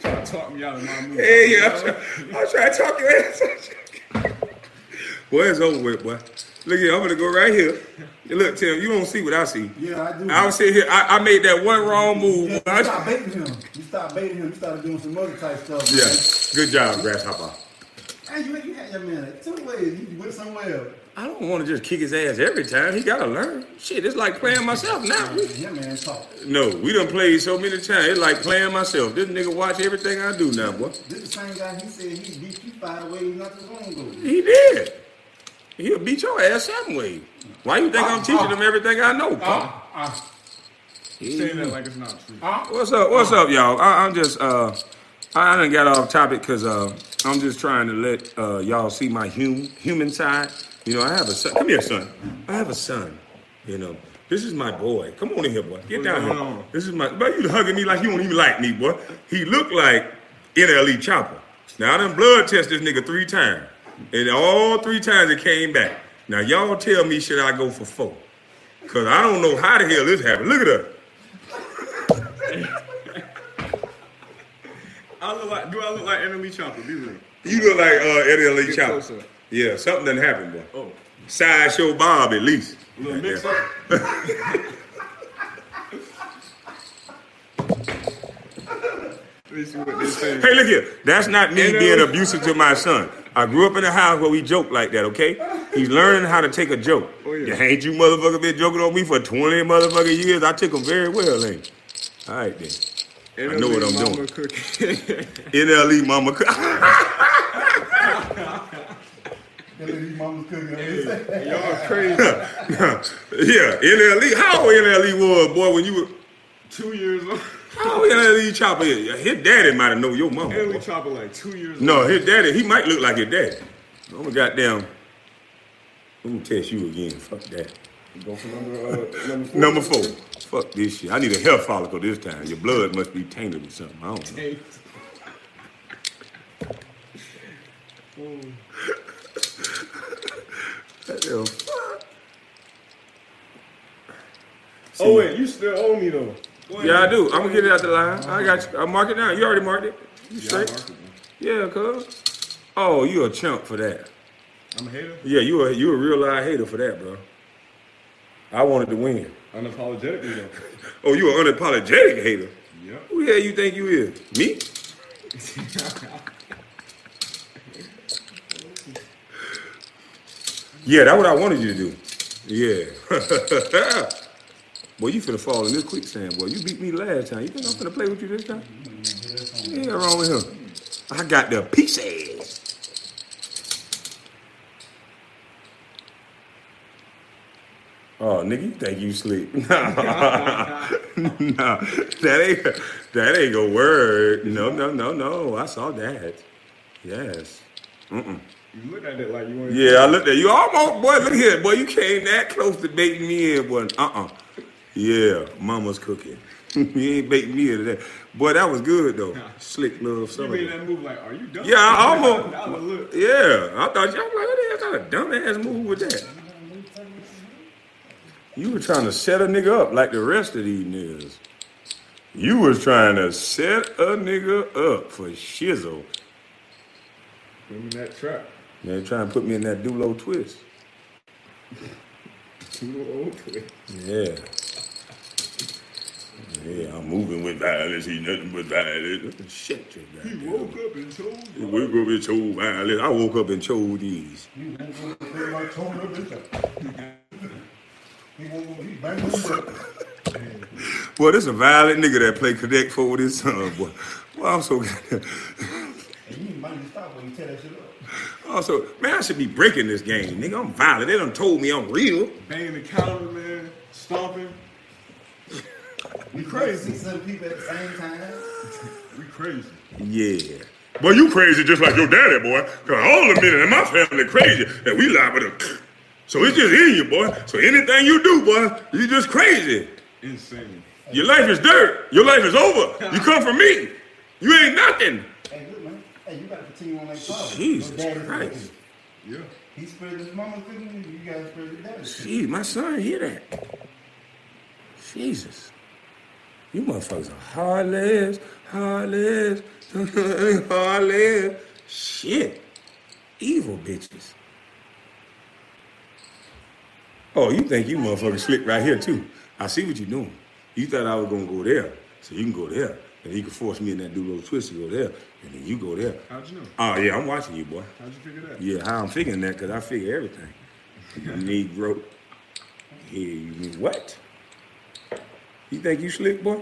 Try to talk me out of my move. Hey, yeah, I'm trying, I'm trying to talk your ass. Boy, it's over with, boy. Look here, I'm gonna go right here. Look, Tim, you don't see what I see. Yeah, I do. I was sitting here, I, I made that one wrong move. Yeah, you stop baiting him. You stop baiting him. You started doing some other type stuff. Yeah, good job, Grasshopper. Hey, you, you had your man two ways. You went somewhere else. I don't want to just kick his ass every time. He gotta learn. Shit, it's like playing myself now. Yeah, man, talk. No, we done played so many times. It's like playing myself. This nigga watch everything I do now, boy. This the same guy. He said he beat you five ways not too long ago. He did. He'll beat your ass some way. Why you think I'm teaching him everything I know, punk? Ah, Saying that like it's not true. ah, What's up? What's up, y'all? I, I'm just uh, I done got off topic because uh, I'm just trying to let uh, y'all see my hum, human side. You know, I have a son. Come here, son. I have a son. You know, this is my boy. Come on in here, boy. Get down here. This is my. But you hugging me like you don't even like me, boy. He looked like NLE Choppa. Now I done blood test this nigga three times, and all three times it came back. Now y'all tell me should I go for four? Cause I don't know how the hell this happened. Look at her. I look like. Do I look like Eddie Lee Chopper? Be real. You look like uh, Eddie Lee Get Chopper. closer. Yeah, something done happened, boy. Oh, Sideshow Bob, at least. little Yeah, mix up. Let me see what they say. Hey, look here. That's not me being abusive to my son. I grew up in a house where we joke like that, okay? He's learning how to take a joke. Oh, yeah. Ain't you motherfucker been joking on me for 20 motherfucking years? I took him very well, ain't you? All right, then. Anna know what I'm Mama doing. Cookie. NLE mama. That lady mama's cooking. Y'all crazy. yeah, NLE. How old NLE was, boy, when you were. Two years old. How old NLE Choppa is? His daddy might have known your mama. Anna boy. Choppa like two years No, old. his daddy, he might look like his daddy. I'm a goddamn. Let me test you again. Fuck that. Go for number, uh, number four. Number four. Fuck this shit. I need a hair follicle this time. Your blood must be tainted or something. I don't know. Eight. Hell, Oh wait, you still owe me though. Yeah, I do. I'm gonna get it out the line. I got you. I mark it down. You already marked it. You straight? marked it, man. Yeah, cuz. Oh, you a chump for that. I'm a hater. Yeah, you a you a real live hater for that, bro. I wanted to win. Unapologetically though. Oh, you an unapologetic hater. Yeah. Who the hell you think you is? Me? yeah, that's what I wanted you to do. Yeah. boy, you finna fall in this quicksand, boy. You beat me last time. You think I'm finna play with you this time? Yeah, wrong with him. I got the pieces. Oh, nigga, you think you sleep? nah, that ain't that ain't gonna work. No, no, no, no. I saw that. Yes. You look at it like you want. Yeah, I looked at you. Almost, boy. Look here, boy. You came that close to baiting me in, boy. Uh, uh Yeah, mama's cooking. you ain't baiting me into that. Boy, that was good though. Slick little You something. made that move like, are you done? Yeah, I almost. Yeah, I thought you. I'm like, what the hell kind of dumbass move with that? You were trying to set a nigga up like the rest of these niggas. You was trying to set a nigga up for shizzle. Put me in that trap. Man, trying to put me in that dulo twist. For it. Yeah. Yeah, I'm moving with violence. He nothing but violence. Shut your He goddamn. woke up and told He woke up and told violence. I woke up and told these. He won't go to bed like Tony up this time. He won't go, he banging him up. Boy, this a violent nigga that play Connect Four with uh, his son, boy. Well, I'm so And you might even stop when you tear that shit up. Also, man, I should be breaking this game, nigga. I'm violent. They done told me I'm real. Banging the counter, man. Stomping. We crazy. Six, seven people at the same time. We crazy. Yeah. Boy, you crazy just like your daddy, boy. Cause all the men in my family crazy, and we liable to. So it's just in you, boy. So anything you do, boy, you just crazy. Insane. Your life is dirt. Your life is over. You come from me. You ain't nothing. Hey, look, man. Hey, you gotta continue on that call. Jesus Christ. cooking. Yeah. He spread his mama's cooking, you guys spread your daddy's cooking. Jeez, my son hear that. Jesus. You motherfuckers are heartless, heartless, heartless. Shit. Evil bitches. Oh, you think you motherfuckers slick right here too. I see what you're doing. You thought I was gonna go there, so you can go there. And you can force me in that dude little twist to go there, and then you go there. How'd you know? Oh yeah, I'm watching you, boy. How'd you figure that? Yeah, how I'm figuring that, because I figure everything. Negro. Yeah, you mean what? You think you slick, boy?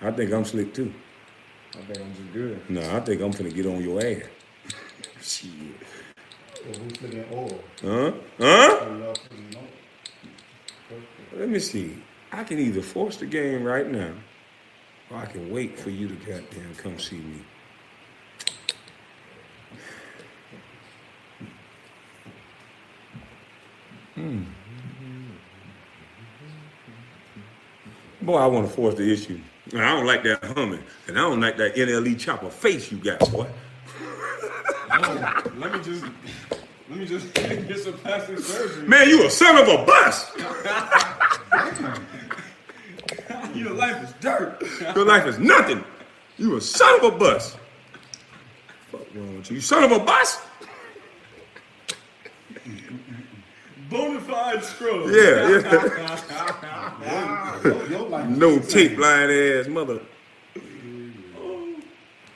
I think I'm slick too. I think I'm just good. No, I think I'm finna get on your ass. Shit. So who's flipping oil? Huh? Huh? Y'all flipping oil. Let me see. I can either force the game right now, or I can wait for you to goddamn come see me. Hmm. Boy, I want to force the issue. And I don't like that humming, and I don't like that NLE Choppa face you got, boy. No, let me just let me just get some plastic surgery. Man, you a son of a bus. Your life is dirt. Your life is nothing. You a son of a bus. Fuck wrong with you? You son of a bus. Bonafide scrub. Yeah, yeah. Your, your life No tape line ass mother.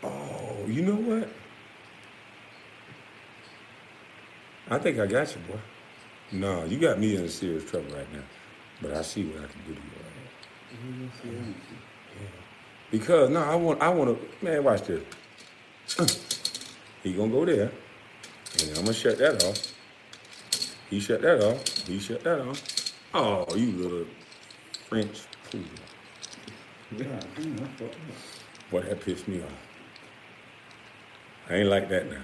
Oh, you know what? I think I got you, boy. No, you got me in serious trouble right now. But I see what I can do to you. Right Because no, I want, I want to, man. Watch this. he gonna go there, and I'm gonna shut that off. He shut that off. He shut that off. Oh, you little French poodle. God. Boy, that pissed me off. I ain't like that now.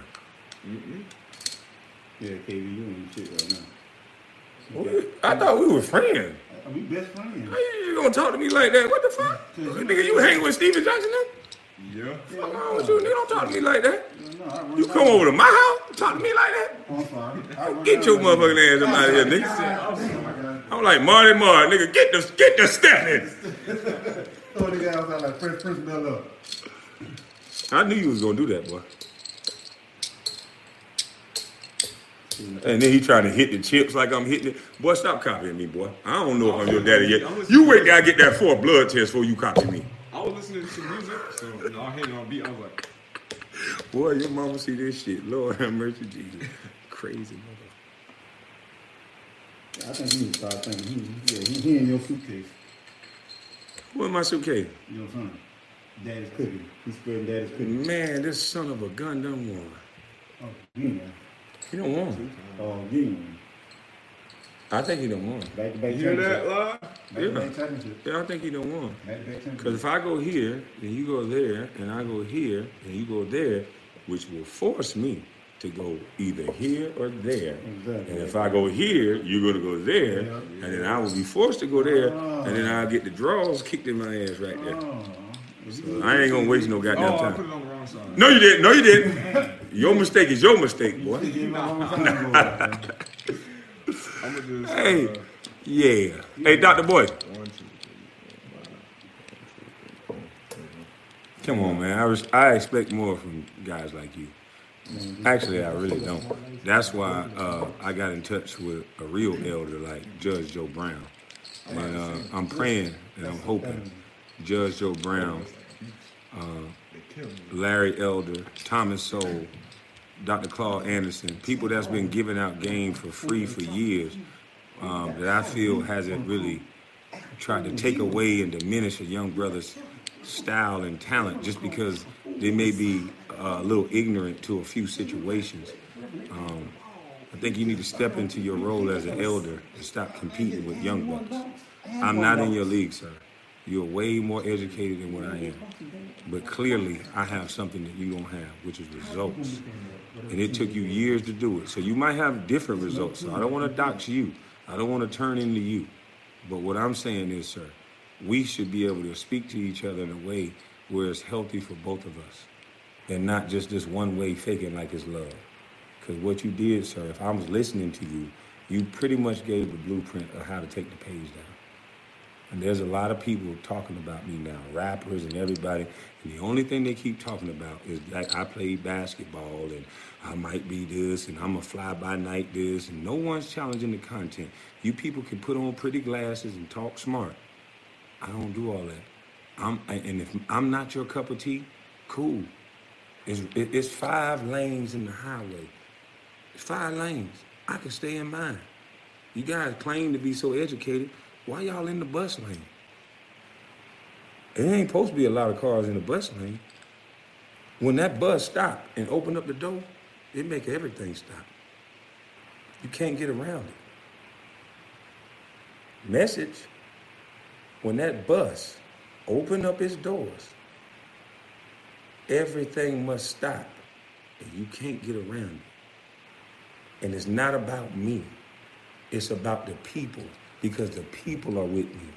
Mm-hmm. Yeah, KB, you ain't shit right now. Oh, I thought we were friends. I mean, best friends. How you, you gonna talk to me like that? What the fuck? Nigga, you hang with Steven Johnson now? Yeah. What's wrong with you? Oh, nigga, don't talk to me like that. No, You come over to my house, talk to me like that? Oh, I'm sorry. I run Get your motherfucking ass up out of here, nigga. Oh, my God. I'm like Marty Martin, nigga. Get the get the step in. Throw the guy outside like Prince, Prince Bel up. I knew you was gonna do that, boy. And then he trying to hit the chips like I'm hitting it. Boy, stop copying me, boy. I don't know if I'm your daddy yet. You wait till I get that four blood test before you copy me. I was listening to some music, so you know, I hit it on beat. I was like, Boy, your mama see this shit. Lord have mercy, Jesus. Crazy mother. I think he would start thinking he, yeah, he, he in your suitcase. What in my suitcase? Your son. Daddy's cooking. He's spreading daddy's cooking. Man, this son of a gun done won. Oh, yeah. He don't want. Oh, yeah. I think he don't want. Back to back you hear that championship. live? Yeah. championship. Yeah, I think he don't want. Because if I go here, and you go there, and I go here, and you go there, which will force me to go either here or there. Exactly. And if I go here, you're gonna go there, Yeah. and then I will be forced to go there, Oh. and then I'll get the draws kicked in my ass right there. Oh, So I ain't gonna waste no Oh, goddamn put time. it on the wrong side. No, you didn't. No, you didn't. Your mistake is your mistake, boy. He gave him a long time ago. I'm gonna just. Hey, Uh, yeah. Hey, Doctor Boyce, come on, man. I was, I expect more from guys like you. Actually, I really don't. That's why uh, I got in touch with a real elder like Judge Joe Brown, and uh, I'm praying and I'm hoping Judge Joe Brown, uh, Larry Elder, Thomas Sowell, Dr. Claude Anderson, people that's been giving out game for free for years, um, that I feel hasn't really tried to take away and diminish a young brother's style and talent just because they may be uh, a little ignorant to a few situations. Um, I think you need to step into your role as an elder and stop competing with young bucks. I'm not in your league, sir. You're way more educated than what I am. But clearly, I have something that you don't have, which is results. And it took you years to do it. So you might have different results. So I don't want to dox you. I don't want to turn into you. But what I'm saying is, sir, we should be able to speak to each other in a way where it's healthy for both of us and not just this one way faking like it's love. Because what you did, sir, if I was listening to you, you pretty much gave the blueprint of how to take the page down. And there's a lot of people talking about me now, rappers and everybody. And the only thing they keep talking about is that I played basketball and I might be this and I'm a fly by night this. And no one's challenging the content. You people can put on pretty glasses and talk smart. I don't do all that. I'm, and if I'm not your cup of tea, cool. It's, it's five lanes in the highway. It's five lanes. I can stay in mine. You guys claim to be so educated. Why y'all in the bus lane? It ain't supposed to be a lot of cars in the bus lane. When that bus stop and open up the door, it make everything stop. You can't get around it. Message, when that bus open up its doors, everything must stop and you can't get around it. And it's not about me. It's about the people because the people are with me.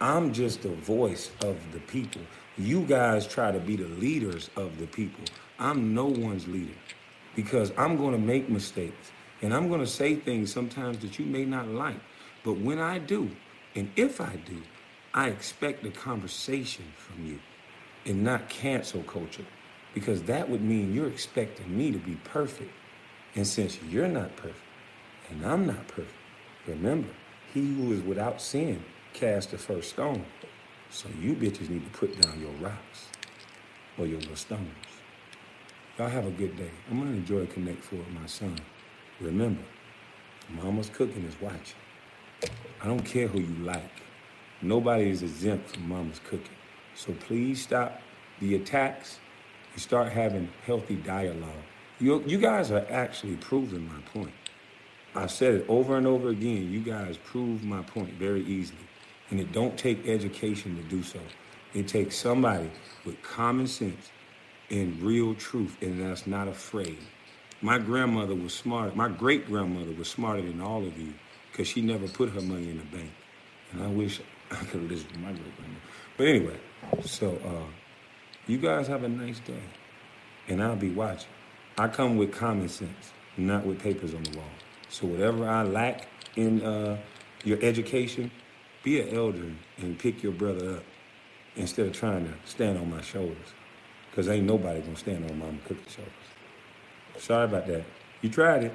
I'm just the voice of the people. You guys try to be the leaders of the people. I'm no one's leader because I'm going to make mistakes and I'm going to say things sometimes that you may not like. But when I do, and if I do, I expect a conversation from you. and not cancel culture because that would mean you're expecting me to be perfect. And since you're not perfect and I'm not perfect, remember, he who is without sin cast the first stone. So you bitches need to put down your rocks or your little stones. Y'all have a good day. I'm gonna enjoy Connect Four with my son. Remember, mama's cooking is watching. I don't care who you like. Nobody is exempt from mama's cooking. So please stop the attacks and start having healthy dialogue. You, you guys are actually proving my point. I've said it over and over again. You guys prove my point very easily. And it don't take education to do so. It takes somebody with common sense and real truth and that's not afraid. My grandmother was smart. My great grandmother was smarter than all of you because she never put her money in the bank. And I wish I could have listened to my great grandmother. But anyway, so uh, you guys have a nice day. And I'll be watching. I come with common sense, not with papers on the wall. So whatever I lack in uh, your education, be an elder and pick your brother up instead of trying to stand on my shoulders. Because ain't nobody gonna stand on Mama Cookie's shoulders. Sorry about that. You tried it.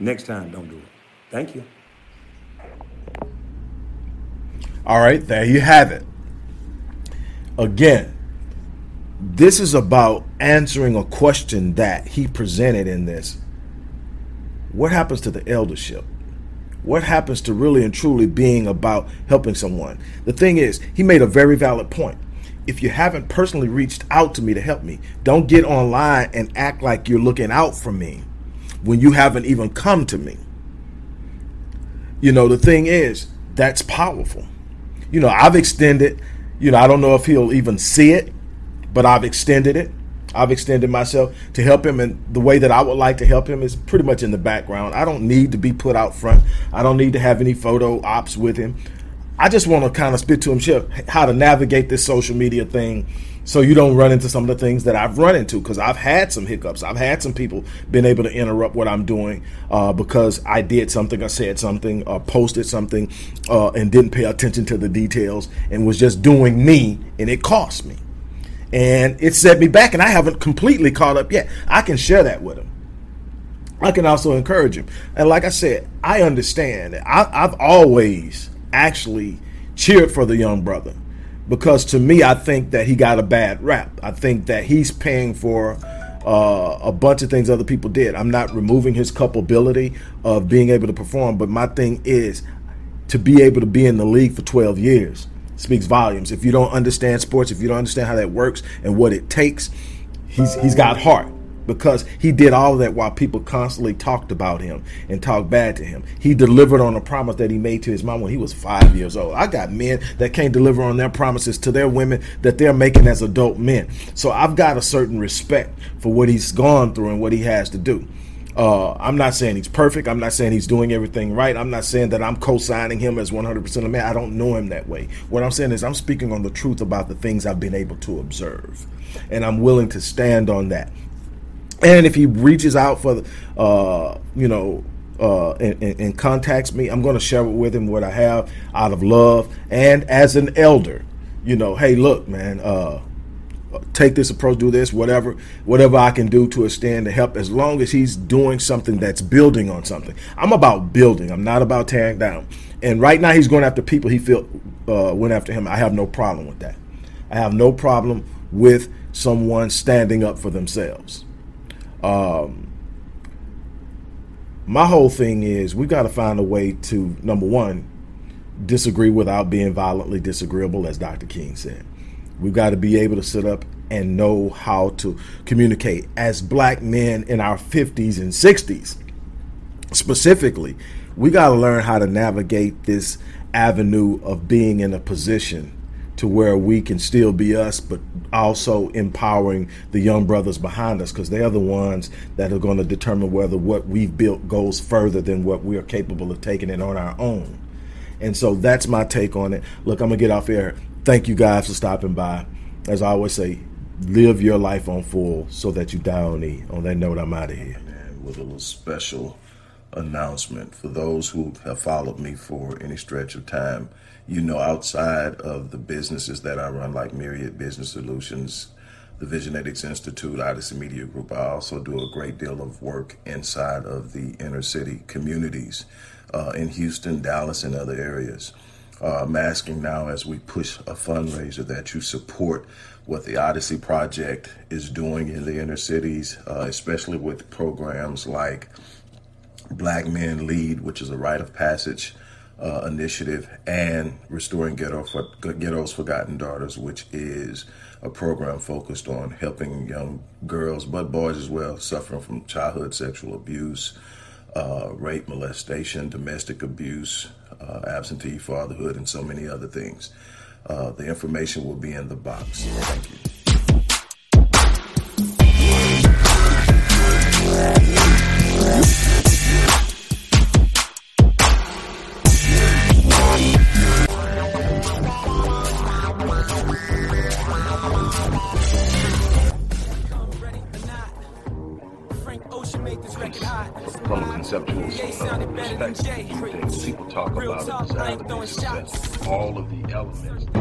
Next time, don't do it. Thank you. All right, there you have it. Again, this is about answering a question that he presented in this. What happens to the eldership? What happens to really and truly being about helping someone? The thing is, he made a very valid point. If you haven't personally reached out to me to help me, don't get online and act like you're looking out for me when you haven't even come to me. You know, the thing is, that's powerful. You know, I've extended, you know, I don't know if he'll even see it, but I've extended it. I've extended myself to help him, and the way that I would like to help him is pretty much in the background. I don't need to be put out front. I don't need to have any photo ops with him. I just want to kind of spit to him, Chip, how to navigate this social media thing so you don't run into some of the things that I've run into because I've had some hiccups. I've had some people been able to interrupt what I'm doing uh, because I did something, I said something, or posted something, uh, and didn't pay attention to the details and was just doing me, and it cost me. And it set me back, and I haven't completely caught up yet. I can share that with him. I can also encourage him. And like I said, I understand. I, I've always actually cheered for the young brother because to me, I think that he got a bad rap. I think that he's paying for uh, a bunch of things other people did. I'm not removing his culpability of being able to perform, but my thing is to be able to be in the league for 12 years speaks volumes. If you don't understand sports, if you don't understand how that works and what it takes, he's he's got heart because he did all that while people constantly talked about him and talked bad to him. He delivered on a promise that he made to his mom when he was five years old. I got men that can't deliver on their promises to their women that they're making as adult men. So I've got a certain respect for what he's gone through and what he has to do. Uh, I'm not saying he's perfect. I'm not saying he's doing everything right. I'm not saying that I'm co-signing him as 100% a man. I don't know him that way. What I'm saying is I'm speaking on the truth about the things I've been able to observe, and I'm willing to stand on that. And if he reaches out for, uh, you know, uh, and, and, and, contacts me, I'm going to share with him what I have out of love and as an elder. You know, hey, look, man, uh, take this approach, do this, whatever, whatever I can do to extend to help, as long as he's doing something that's building on something. I'm about building. I'm not about tearing down. And right now, he's going after people he feel uh, went after him. I have no problem with that. I have no problem with someone standing up for themselves. Um, my whole thing is we've got to find a way to number one disagree without being violently disagreeable, as Dr. King said. We've got to be able to sit up and know how to communicate. As black men in our 50s and 60s, specifically, we got to learn how to navigate this avenue of being in a position to where we can still be us, but also empowering the young brothers behind us because they're the ones that are going to determine whether what we've built goes further than what we are capable of taking it on our own. And so that's my take on it. Look, I'm going to get off here. Thank you guys for stopping by. As I always say, live your life on full so that you die on E. On that note, I'm out of here. Man, with a little special announcement. For those who have followed me for any stretch of time, you know, outside of the businesses that I run, like Myriad Business Solutions, the Visionetics Institute, Odyssey Media Group, I also do a great deal of work inside of the inner city communities uh, in Houston, Dallas, and other areas. Uh, I'm asking now as we push a fundraiser that you support what the Odyssey Project is doing in the inner cities, uh, especially with programs like Black Men Lead, which is a rite of passage uh, initiative, and Restoring Ghetto for, Ghetto's Forgotten Daughters, which is a program focused on helping young girls, but boys as well, suffering from childhood sexual abuse, uh, rape, molestation, domestic abuse, uh, absentee fatherhood, and so many other things. Uh, the information will be in the box. Thank you. from All of the elements